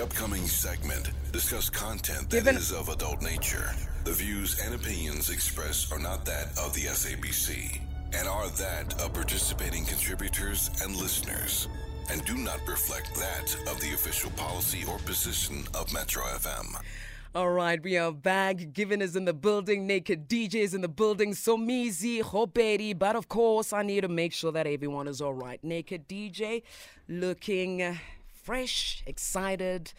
The upcoming segment discuss content that is of adult nature. The views and opinions expressed are not that of the SABC and are that of participating contributors and listeners and do not reflect that of the official policy or position of Metro FM. All right, we are back. Given is in the building, Naked DJs in the building, Somizi, Hoperi. But of course, I need to make sure that everyone is all right. Naked DJ looking uh, fresh, excited.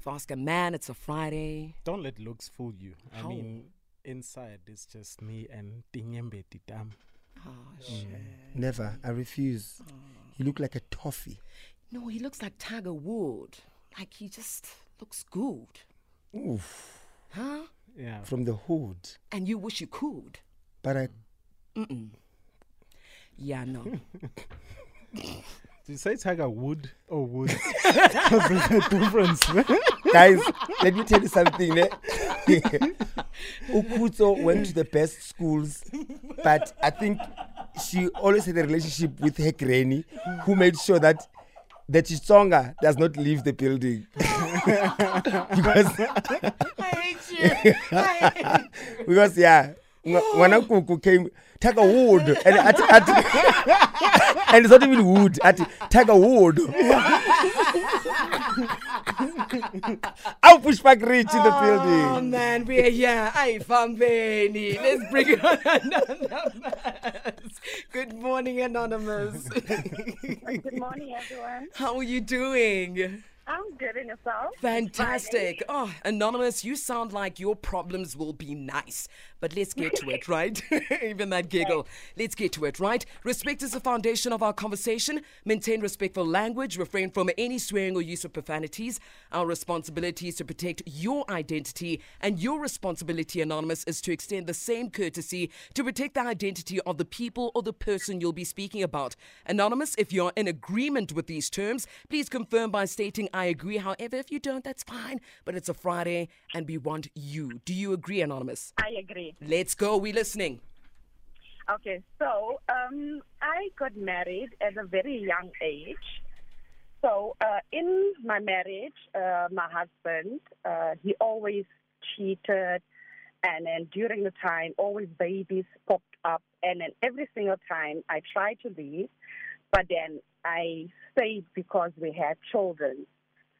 For a man, it's a Friday. Don't let looks fool you. I mean, inside it's just me and Tinyembe Titam. Oh, shit. Never. I refuse. Ah. You look like a toffee. No, he looks like Tiger Wood. Like he just looks good. Oof. Huh? Yeah. From the hood. And you wish you could. But I Mm-mm. Yeah, no. Did you say Tiger Wood or Wood? Because there's a difference. guys, let me tell you something. Eh? Ukutso went to the best schools, but I think she always had a relationship with her granny, who made sure that the Chisonga does not leave the building. because, I hate you. I hate you. because yeah, Ngwa- Ngwana Kuku came, Tiger Wood, and, at, at, and it's not even wood, at Tiger Wood. I'll push back rich in the Oh building. man, we're here. Ay, Fambeni. Let's bring it on Anonymous. Good morning, Anonymous. Good morning, everyone. How are you doing? I'm good in yourself. Fantastic. Oh, Anonymous, you sound like your problems will be nice. But let's get to it, right? Even that giggle. Let's get to it, right? Respect is the foundation of our conversation. Maintain respectful language. Refrain from any swearing or use of profanities. Our responsibility is to protect your identity, and your responsibility, Anonymous, is to extend the same courtesy to protect the identity of the people or the person you'll be speaking about. Anonymous, if you're in agreement with these terms, please confirm by stating, I agree. However, if you don't, that's fine. But it's a Friday, and we want you. Do you agree, Anonymous? I agree. Let's go. We're listening. Okay, so um, I got married at a very young age. So uh, in my marriage, uh, my husband, uh, he always cheated. And then during the time, always babies popped up. And then every single time I tried to leave, but then I stayed because we had children.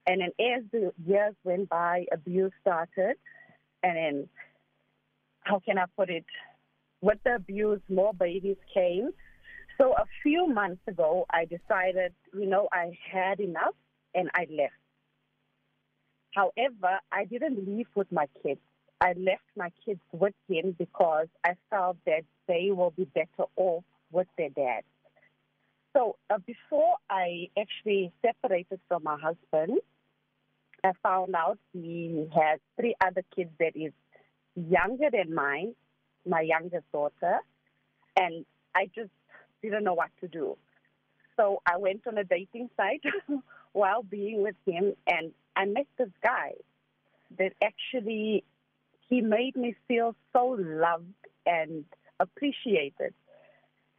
And then as the years went by, abuse started. And then, how can I put it? With the abuse, more babies came. So a few months ago, I decided, you know, I had enough and I left. However, I didn't leave with my kids. I left my kids with him because I felt that they will be better off with their dad. So uh, before I actually separated from my husband, I found out he has three other kids that is younger than mine, my youngest daughter, and I just didn't know what to do. So I went on a dating site while being with him, and I met this guy that actually he made me feel so loved and appreciated.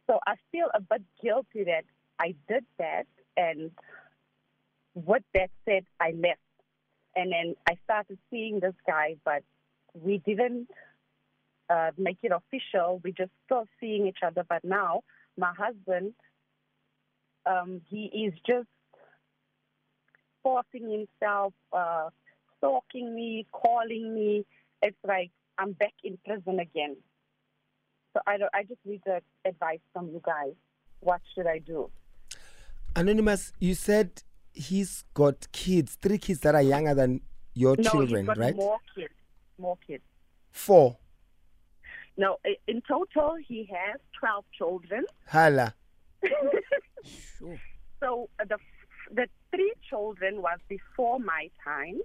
So I feel a bit guilty that I did that, and with that said, I left. And then I started seeing this guy, but we didn't uh, make it official. We just still seeing each other. But now my husband, um, he is just forcing himself, uh, stalking me, calling me. It's like I'm back in prison again. So I don't. I just need the advice from you guys. What should I do? Anonymous, you said he's got kids, three kids that are younger than your no, children, he's got right? more kids. More kids. Four. No, in total he has twelve children. Hala. Sure. So the the three children was before my time,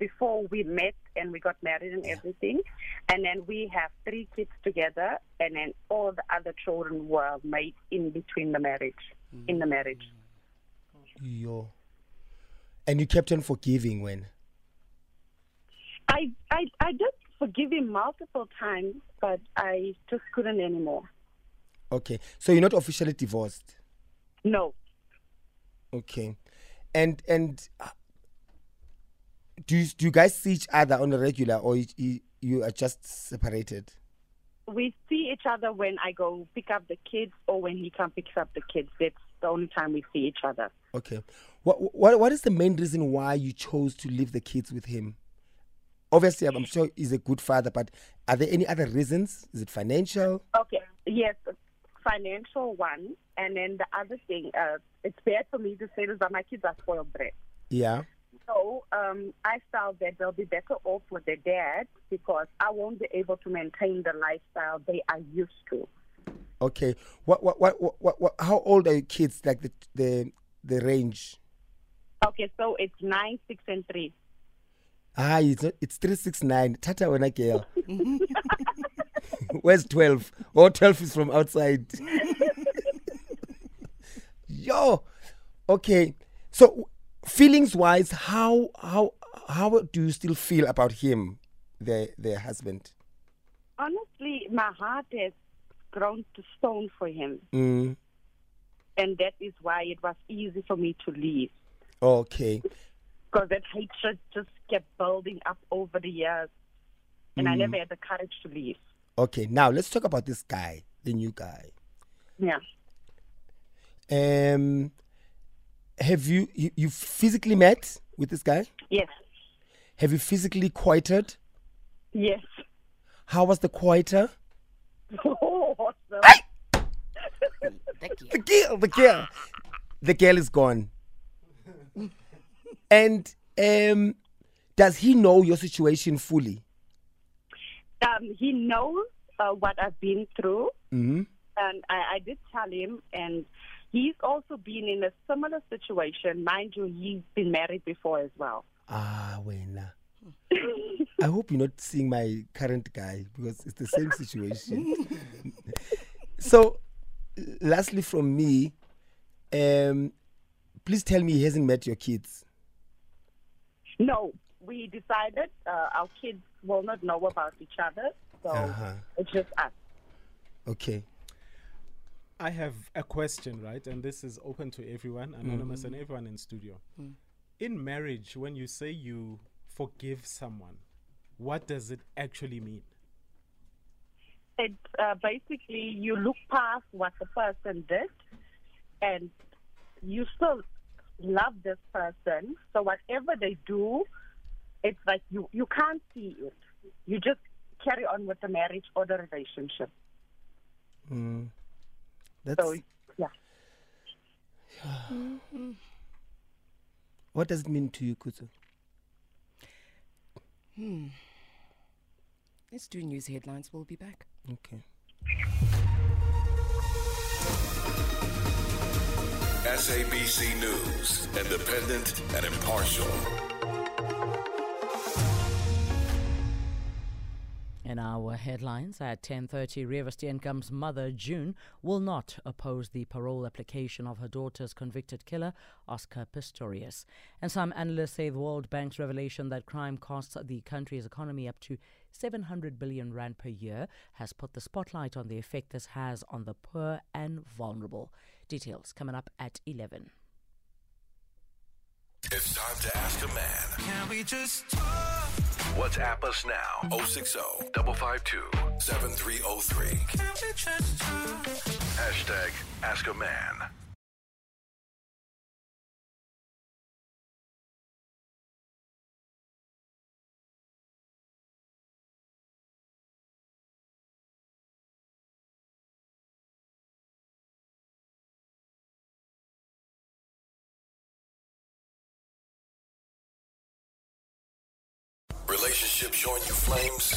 before we met and we got married and everything, and then we have three kids together, and then all the other children were made in between the marriage, in the marriage. Yo. And you kept on forgiving when? I I I did forgive him multiple times, but I just couldn't anymore. Okay. So you're not officially divorced. No, Okay. And and uh, do you, do you guys see each other on a regular, or you, you, you are just separated? We see each other when I go pick up the kids or when he comes picks up the kids. That's the only time we see each other. Okay. What what what is the main reason why you chose to leave the kids with him? Obviously, I'm I'm sure he's a good father, but are there any other reasons? Is it financial? Okay. Yes, financial one, and then the other thing, uh, it's bad for me to say this, but my kids are spoiled brat. Yeah. So um, I felt that they'll be better off with their dad because I won't be able to maintain the lifestyle they are used to. Okay. What what what what, what, what how old are your kids? Like the the the range? Okay, so it's nine, six, and three. Ah, it's not, it's three six nine. Tata wena girl. Where's twelve? Oh, 12 is from outside. Yo. Okay. So feelings wise, how how how do you still feel about him, the the husband? Honestly, my heart has grown to stone for him, Mm, and that is why it was easy for me to leave. Okay. because that hatred just kept building up over the years, and I Mm. never had the courage to leave. Okay. Now let's talk about this guy, the new guy. Yeah. Um have you you, you physically met with this guy? Yes. Have you physically coited? Yes. How was the coiter? awesome. The girl, the girl. The girl is gone. And um does he know your situation fully? Um, he knows uh, what I've been through, hmm and I, I did tell him, and he's also been in a similar situation. Mind you, he's been married before as well. Ah, wena. I hope you're not seeing my current guy because it's the same situation. so, lastly, from me, um, please tell me he hasn't met your kids. No, we decided uh, our kids will not know about each other, so Uh-huh. it's just us. Okay. I have a question, right? And this is open to everyone, anonymous, and everyone in studio. In marriage, when you say you forgive someone, what does it actually mean? it uh, basically you look past what the person did and you still love this person so whatever they do it's like you you can't see it you just carry on with the marriage or the relationship Mm. That's so yeah what does it mean to you, Kuzu? Let's do news headlines. We'll be back. Okay. SABC News, independent and impartial. In our headlines at 10:30, Reeva Steenkamp's mother June will not oppose the parole application of her daughter's convicted killer Oscar Pistorius. And some analysts say the World Bank's revelation that crime costs the country's economy up to 700 billion rand per year has put the spotlight on the effect this has on the poor and vulnerable. Details coming up at 11. It's time to ask a man. Can we just WhatsApp us now 060 552 7303. Hashtag ask a man. Relationship showing you flames?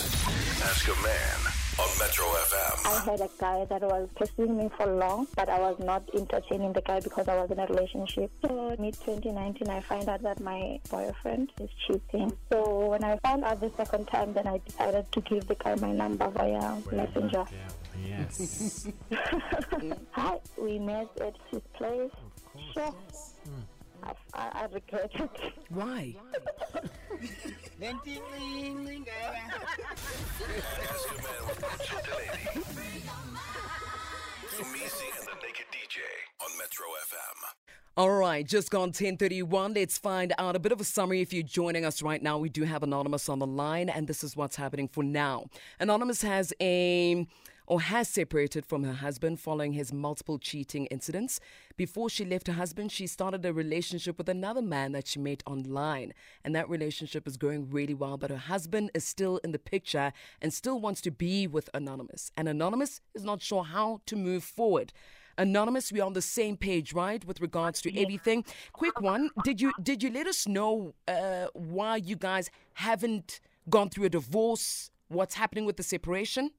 Ask a man on Metro FM. I had a guy that was pursuing me for long, but I was not entertaining the guy because I was in a relationship. So mid 2019, I find out that my boyfriend is cheating. So when I found out the second time, then I decided to give the guy my number via messenger. Yes. Hi, we met at his place. Sure. Hmm. I, I, I regret it. Why? Ask a man with Mitchell Delaney. From Easy and the Naked DJ on Metro FM. All right, just gone 1031. Let's find out a bit of a summary. If you're joining us right now, we do have Anonymous on the line, and this is what's happening for now. Anonymous has a or has separated from her husband following his multiple cheating incidents. Before she left her husband, she started a relationship with another man that she met online. And that relationship is going really well, but her husband is still in the picture and still wants to be with Anonymous. And Anonymous is not sure how to move forward. Anonymous, we're on the same page, right, with regards to everything. Quick one, did you did you let us know uh, why you guys haven't gone through a divorce? What's happening with the separation?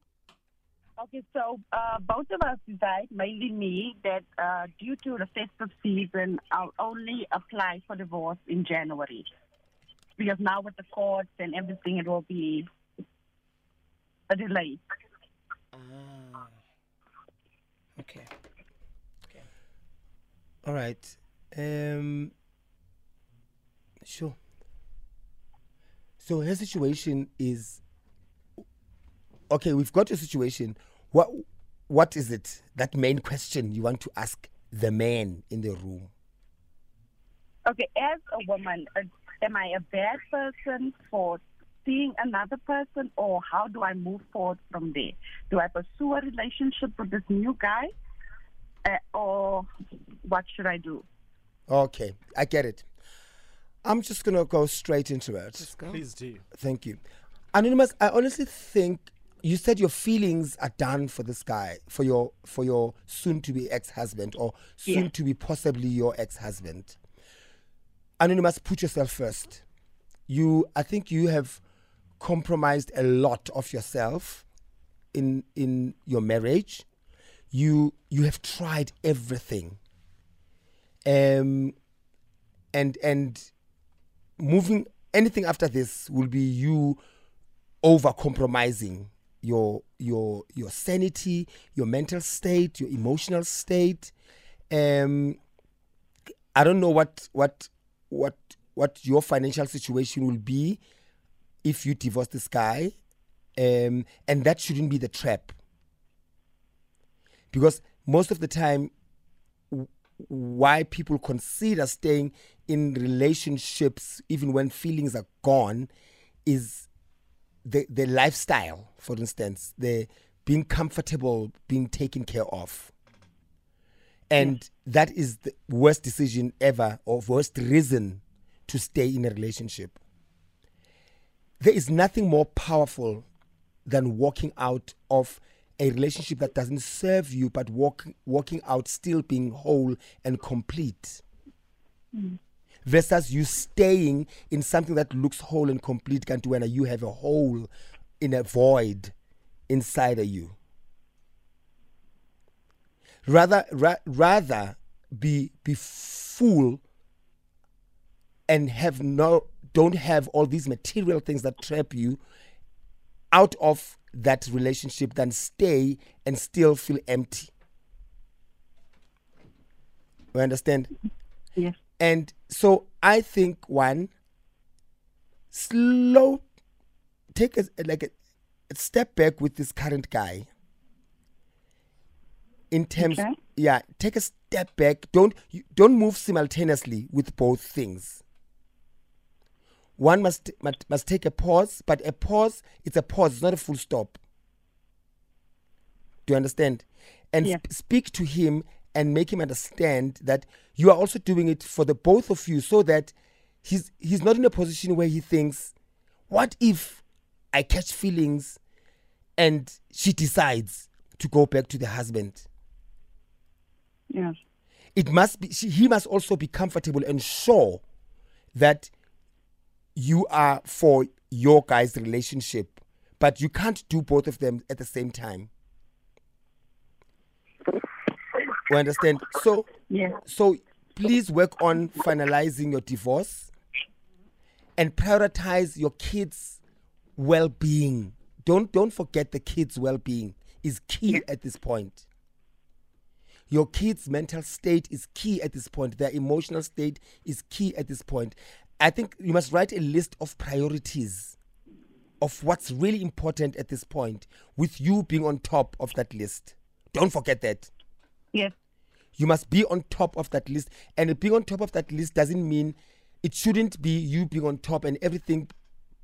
Okay, so uh, both of us decided, mainly me, that uh, due to the festive season, I'll only apply for divorce in January. Because now with the courts and everything, it will be a delay. Ah. Okay. All right. Um. Sure. So her situation is okay. We've got your situation. What What is it? That main question you want to ask the man in the room. Okay, as a woman, uh, am I a bad person for seeing another person, or how do I move forward from there? Do I pursue a relationship with this new guy, uh, or what should I do? Okay, I get it. I'm just gonna go straight into it. Go. Please do. Thank you. Anonymous, I honestly think you said your feelings are done for this guy, for your for your soon to be ex husband or soon Yeah. to be possibly your ex husband. Anonymous, put yourself first. You I think you have compromised a lot of yourself in in your marriage. You you have tried everything. Um and and moving anything after this will be you over compromising your your your sanity your mental state your emotional state. Um i don't know what what what what your financial situation will be if you divorce this guy. Um and that shouldn't be the trap. Because most of the time w- why people consider staying in relationships even when feelings are gone is the the lifestyle for instance the being comfortable being taken care of. And that is the worst decision ever or worst reason to stay in a relationship. There is nothing more powerful than walking out of a relationship that doesn't serve you but walk, walking out still being whole and complete mm. Versus you staying in something that looks whole and complete can't when you have a hole in a void inside of you. Rather ra- rather be be full and have no don't have all these material things that trap you out of that relationship than stay and still feel empty. You understand? Yes. And so I think one, slow, take a like a, a step back with this current guy. In terms, Okay. yeah, take a step back. Don't you, don't move simultaneously with both things. One must, must must take a pause, but a pause it's a pause. It's not a full stop. Do you understand? And Yeah. sp- speak to him and make him understand that you are also doing it for the both of you so that he's he's not in a position where he thinks, what if I catch feelings and she decides to go back to the husband? Yes. It must be she, he must also be comfortable and sure that you are for your guys' relationship, but you can't do both of them at the same time. You understand? So Yes. so please work on finalizing your divorce and prioritize your kids' well-being. Don't don't forget the kids' well-being is key at this point. Your kids' mental state is key at this point. Their emotional state is key at this point. I think you must write a list of priorities of what's really important at this point, with you being on top of that list. Don't forget that Yes. You must be on top of that list. And being on top of that list doesn't mean it shouldn't be you being on top and everything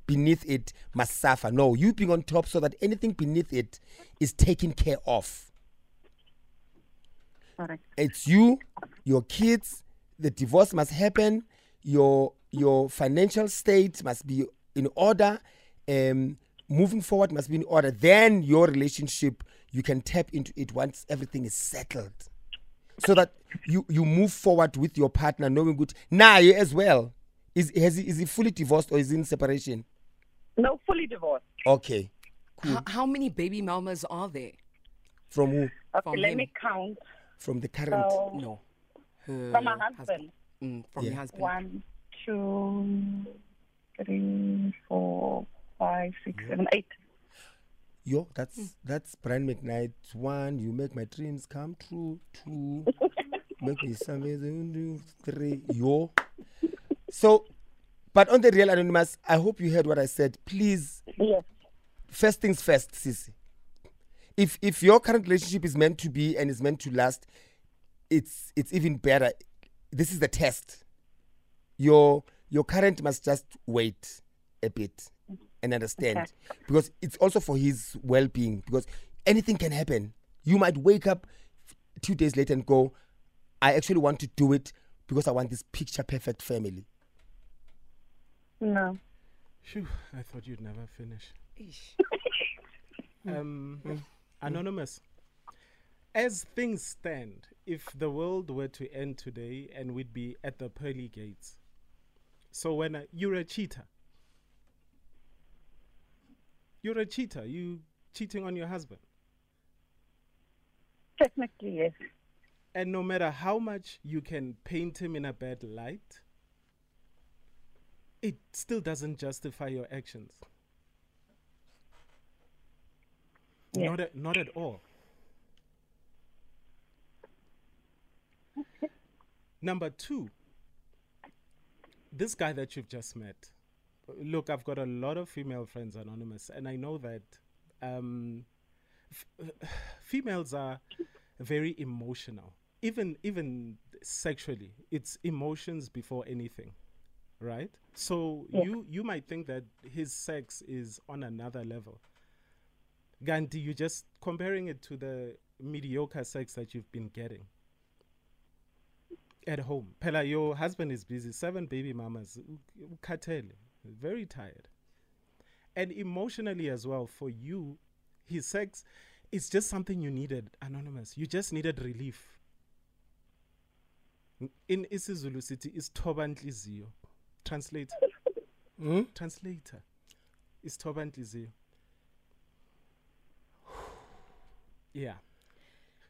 beneath it must suffer. No, you being on top so that anything beneath it is taken care of. Correct. It's you, your kids, the divorce must happen, your your financial state must be in order, um, moving forward must be in order. Then your relationship you can tap into it once everything is settled. So that you you move forward with your partner knowing good. Now as well. Is has he, is he fully divorced or is he in separation? No, fully divorced. Okay. H- how many baby mamas are there? From who? Okay, From let him. me count. From the current. So, No. Her from my husband. Mm, from Yeah. your husband. One, two, three, four, five, six, seven, eight. Yo, that's hmm. that's Brian McKnight. One, you make my dreams come true. Two, make me something. Three, yo. So, but on the real anonymous, I hope you heard what I said. Please, Yes. first things first, Sissy. If if your current relationship is meant to be and is meant to last, it's it's even better. This is the test. Your your current must just wait a bit and understand Okay. because it's also for his well-being because anything can happen. You might wake up two days later and go, I actually want to do it because I want this picture perfect family. No. Phew, I thought you'd never finish. Eesh. Um, anonymous. As things stand, if the world were to end today and we'd be at the pearly gates, so when uh, you're a cheater, you're a cheater. You cheating on your husband, Technically, yes. and no matter how much you can paint him in a bad light, it still doesn't justify your actions. Yeah. Not at, not at all. Number two, this guy that you've just met. Look, I've got a lot of female friends, Anonymous, and I know that um, f- females are very emotional, even even sexually. It's emotions before anything, right? So you you might think that his sex is on another level. Gandhi, you're just comparing it to the mediocre sex that you've been getting at home. Pela, your husband is busy, seven baby mamas, u- ukhathele, very tired. And emotionally as well, for you, his sex is just something you needed, anonymous. You just needed relief. In isiZulu city is thoba nhliziyo. Translate. Hmm? Translator. Is thoba nhliziyo. Yeah.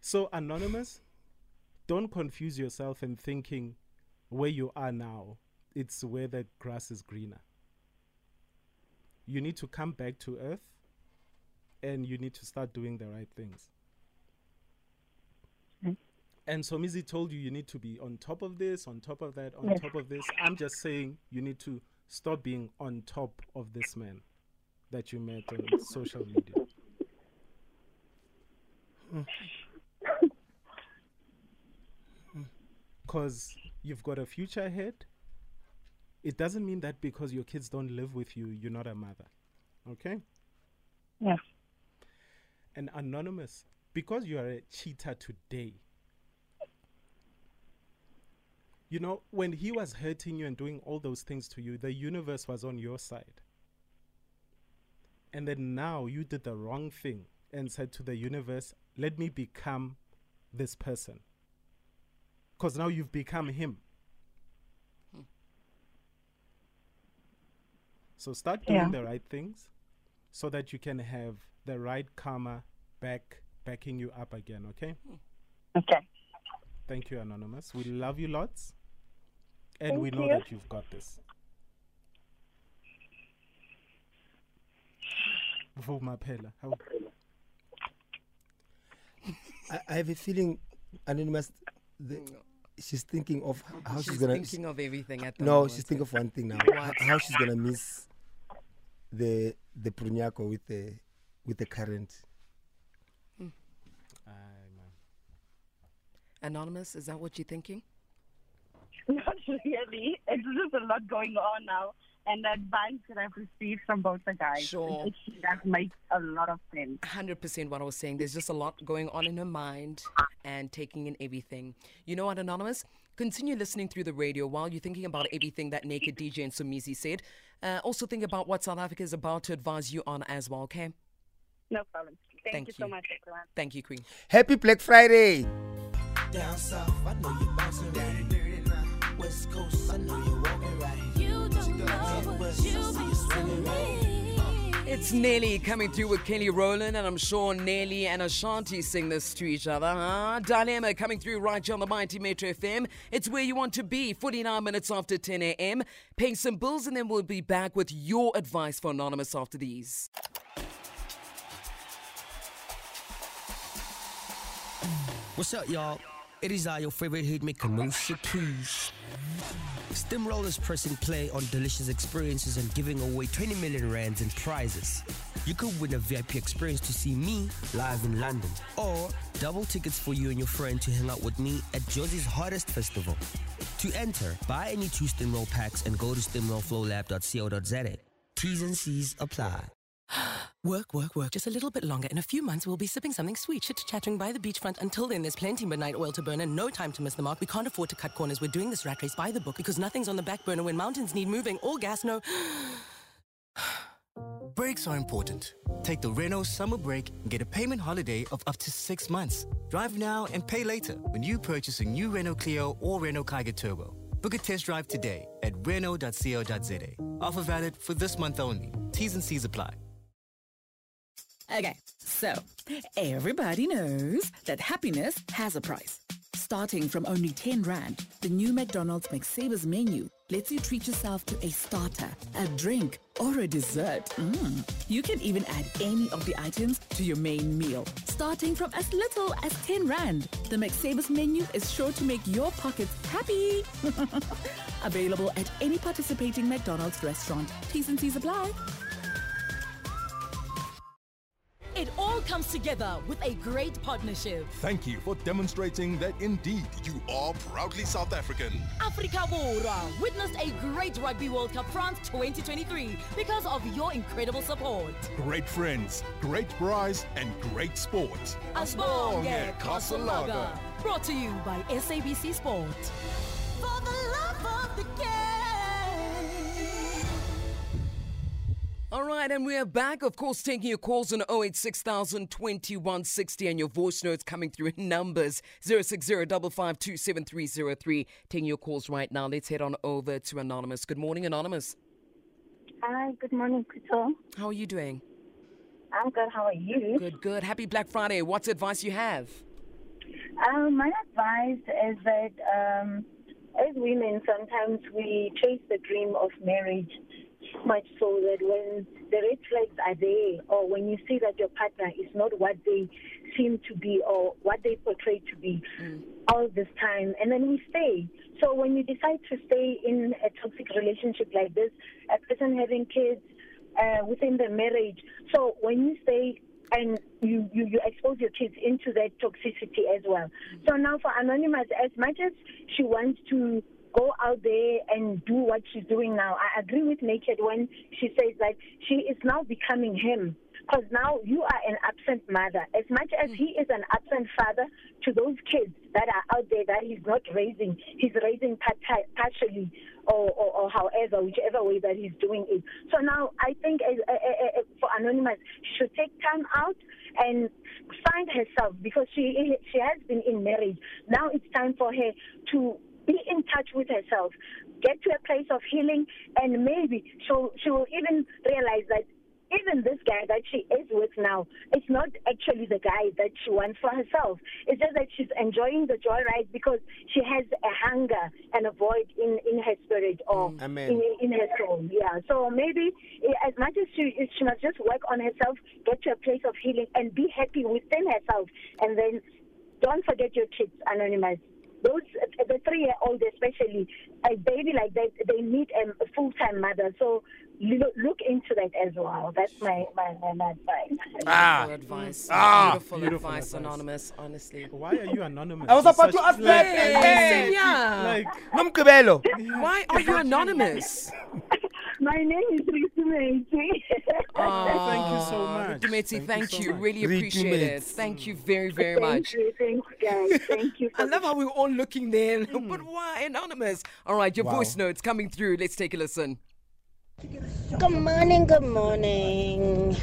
So, Anonymous, don't confuse yourself in thinking where you are now, it's where the grass is greener. You need to come back to earth and you need to start doing the right things. Mm-hmm. And so Mizi told you you need to be on top of this, on top of that, on Yes. top of this. I'm just saying you need to stop being on top of this man that you met on social media. Hmm. Hmm. Because you've got a future ahead. It doesn't mean that because your kids don't live with you, you're not a mother. Okay? Yeah. And anonymous, because you are a cheater today, you know, when he was hurting you and doing all those things to you, the universe was on your side. And then now you did the wrong thing and said to the universe, let me become this person. Because now you've become him. So start doing Yeah. the right things so that you can have the right karma back backing you up again, okay? Okay. Thank you, Anonymous. We love you lots. And Thank we know you. that you've got this. Vuma phela. Hawu. I, I have a feeling, Anonymous, the, she's thinking of how she's, She's gonna. thinking of everything at the no, moment. she's thinking of one thing now. What? How she's gonna miss the the Prunyako with the with the current. Mm. Aye, man. Anonymous, is that what you're thinking? Not really. It's just a lot going on now. And the advice that I've received from both the guys, Sure. it, it does make a lot of sense. 100% what I was saying. There's just a lot going on in her mind and taking in everything. You know what, Anonymous? Continue listening through the radio while you're thinking about everything that Naked DJ and Somizi said. Uh, also, think about what South Africa is about to advise you on as well, okay? No problem. Thank, Thank you so much, everyone. Thank you, Queen. Happy Black Friday. Down south, I know you bouncing right. West Coast, I know you walking right. You don't know what you be swinging right. It's Nelly coming through with Kelly Rowland, and I'm sure Nelly and Ashanti sing this to each other. Huh? Dilemma coming through right here on the Mighty Metro FM. It's where you want to be, 49 minutes after 10 a.m. Paying some bills, and then we'll be back with your advice for Anonymous after these. What's up, y'all? It is I, your favorite hitmaker, Moose Peace. Stimorol is pressing play on delicious experiences and giving away 20 million rands in prizes. You could win a VIP experience to see me live in London, or double tickets for you and your friend to hang out with me at Jozi's hottest festival. To enter, buy any two Stimorol packs and go to stimorolflowlab.co.za. T's and C's apply. Work, work, work. Just a little bit longer. In a few months, we'll be sipping something sweet, chit chattering by the beachfront. Until then, there's plenty of midnight oil to burn and no time to miss the mark. We can't afford to cut corners. We're doing this rat race by the book because nothing's on the back burner when mountains need moving. All gas, no. Breaks are important. Take the Renault summer break and get a payment holiday of up to six months. Drive now and pay later when you purchase a new Renault Clio or Renault Kiger Turbo. Book a test drive today at Renault.co.za. Offer valid for this month only. T's and C's apply. Okay, so everybody knows that happiness has a price. Starting from only 10 Rand, the new McDonald's McSavers menu lets you treat yourself to a starter, a drink, or a dessert. Mm. You can even add any of the items to your main meal. Starting from as little as 10 Rand, the McSavers menu is sure to make your pockets happy. Available at any participating McDonald's restaurant. T's and C's apply. It all comes together with a great partnership. Thank you for demonstrating that indeed you are proudly South African. Africa Bora witnessed a great Rugby World Cup France 2023 because of your incredible support. Great friends, great prize, and great sport. Asbonge Kasalaga. Brought to you by SABC Sport. All right, and we are back, of course, taking your calls on 086 2160 and your voice notes coming through in numbers 060 552 Taking your calls right now. Let's head on over to Anonymous. Good morning, Anonymous. Hi, good morning, Crystal. How are you doing? I'm good. How are you? Good, good. Happy Black Friday. What's advice you have? Um, my advice is that um, as women, sometimes we chase the dream of marriage much so that when the red flags are there, or when you see that your partner is not what they seem to be or what they portray to be all this time, and then we stay. So when you decide to stay in a toxic relationship like this, a person having kids uh, within the marriage, so when you stay and you, you, you expose your kids into that toxicity as well. So now for Anonymous, as much as she wants to go out there and do what she's doing now, I agree with Naked when she says that she is now becoming him. Because now you are an absent mother. As much as he is an absent father to those kids that are out there that he's not raising, he's raising partially or, or, or however, whichever way that he's doing it. So now I think uh, uh, uh, for Anonymous, she should take time out and find herself because she she has been in marriage. Now it's time for her to be in touch with herself, get to a place of healing, and maybe she'll she will even realize that even this guy that she is with now, it's not actually the guy that she wants for herself. It's just that she's enjoying the joyride because she has a hunger and a void in, in her spirit or in, in her soul. Yeah. So maybe eh, as much as she she must just work on herself, get to a place of healing, and be happy within herself, and then don't forget your kids, anonymous. Those the three year old especially, a baby like that, they need a full time mother. So look, look into that as well. That's my, my, my, my advice. Ah. Beautiful advice. Ah. Beautiful, Beautiful advice, advice. Anonymous, honestly. Why are you anonymous? I was You're about to ask that. Hey, yeah. Like, Why are you anonymous? My name is Ritumeti. Thank you so much. Dumeti, thank, so you. Really appreciate it. Thank you very, very much. Thank you, thanks, guys. Thank you. I love how we're all looking there. But why anonymous? All right, your Wow. voice notes coming through. Let's take a listen. Good morning, good morning.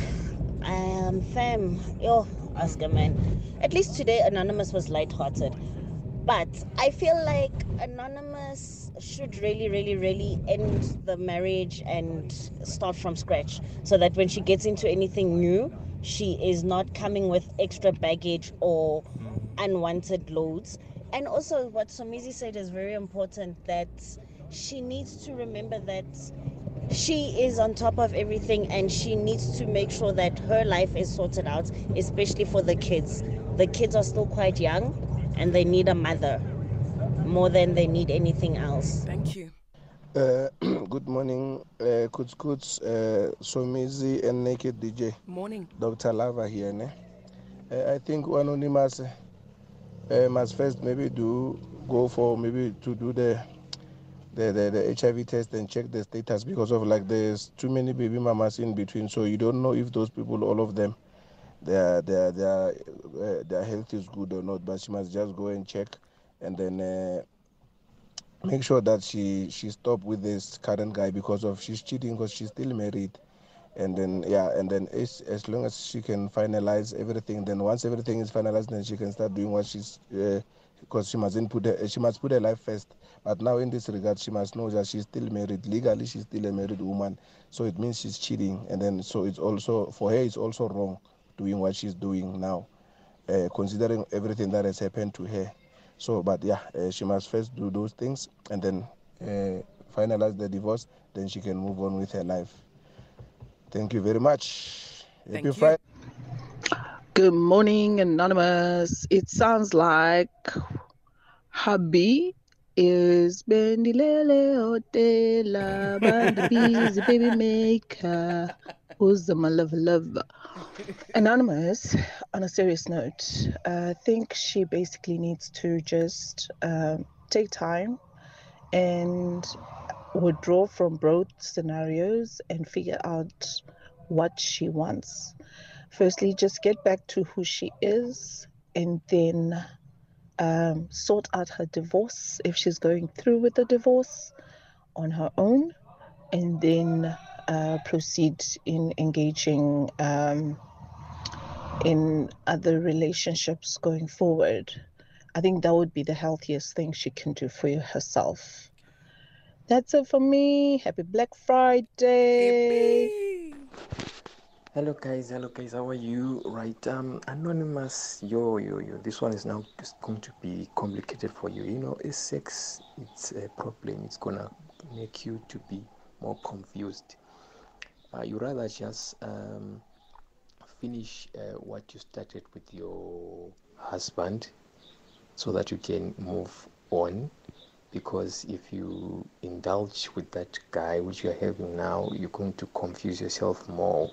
Um, fam, yo, Oscar man. At least today, Anonymous was lighthearted. But I feel like Anonymous should really, really, really end the marriage and start from scratch so that when she gets into anything new, she is not coming with extra baggage or hmm. unwanted loads. And also, what Somizi said is very important that she needs to remember that she is on top of everything and she needs to make sure that her life is sorted out, especially for the kids. The kids are still quite young and they need a mother more than they need anything else. Thank you. Uh, good morning, uh, Kuts Kuts, uh, Somizi and Naked DJ. Morning. Dr. Lava here. Ne? Uh, I think Anonymous uh, must first maybe do go for maybe to do the the, the the HIV test and check the status because of like there's too many baby mamas in between, so you don't know if those people, all of them, their their their uh, their health is good or not. But she must just go and check, and then. Uh, make sure that she she stop with this current guy because of she's cheating because she's still married and then yeah and then as, as long as she can finalize everything then once everything is finalized then she can start doing what she's uh, because she mustn't put her, she must put her life first but now in this regard she must know that she's still married legally she's still a married woman so it means she's cheating and then so it's also for her it's also wrong doing what she's doing now uh, considering everything that has happened to her so, but yeah, uh, she must first do those things and then uh, finalize the divorce. Then she can move on with her life. Thank you very much. Thank Happy you. Friday. Good morning, Anonymous. It sounds like hubby is Bendilele Otela, Bandibi's baby maker. Who's the my lover lover? Anonymous, on a serious note, I think she basically needs to just um, take time and withdraw from both scenarios and figure out what she wants. Firstly, just get back to who she is and then um, sort out her divorce if she's going through with the divorce on her own, and then uh, proceed in engaging um, in other relationships going forward. I think that would be the healthiest thing she can do for herself. That's it for me. Happy Black Friday. Hello guys, hello guys, how are you? Right, um, anonymous, yo, yo, yo. This one is now just going to be complicated for you. You know, is sex? It's a problem. It's gonna make you to be more confused. Uh, you rather just um, finish uh, what you started with your husband, so that you can move on. Because if you indulge with that guy which you're having now, you're going to confuse yourself more.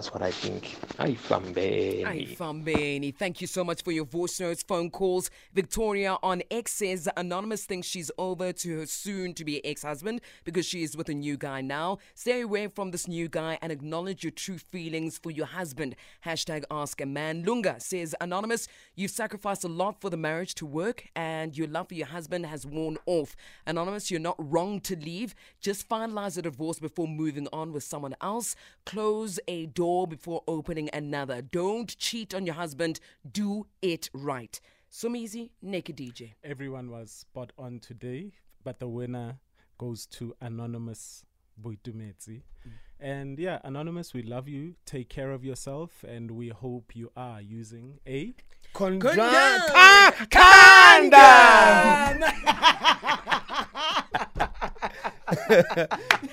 That's what I think. Hi, Fambeni. Fambeni. Thank you so much for your voice notes, phone calls. Victoria on X says Anonymous thinks she's over to her soon to be ex husband because she is with a new guy now. Stay away from this new guy and acknowledge your true feelings for your husband. Hashtag ask a man. Lunga says Anonymous, you've sacrificed a lot for the marriage to work and your love for your husband has worn off. Anonymous, you're not wrong to leave. Just finalize the divorce before moving on with someone else. Close a door before opening another. Don't cheat on your husband. Do it right. Somizi, Naked DJ. Everyone was spot on today, but the winner goes to Anonymous Boitumetse. Mm. And yeah, Anonymous, we love you. Take care of yourself, and we hope you are using a Condom. Ka-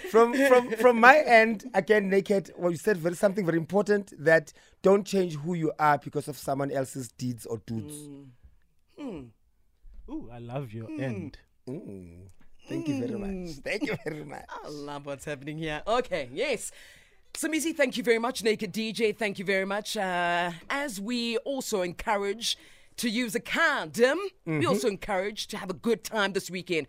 from from from my end, again, naked. Well, you said very, something very important that don't change who you are because of someone else's deeds or dudes. Hmm. Ooh, I love your Mm. end. Mm. Thank you very much. Mm. Thank you very much. I love what's happening here. Okay, yes. Somizi, thank you very much. Naked DJ, thank you very much. Uh, as we also encourage to use a condom, we Mhm. also encourage to have a good time this weekend.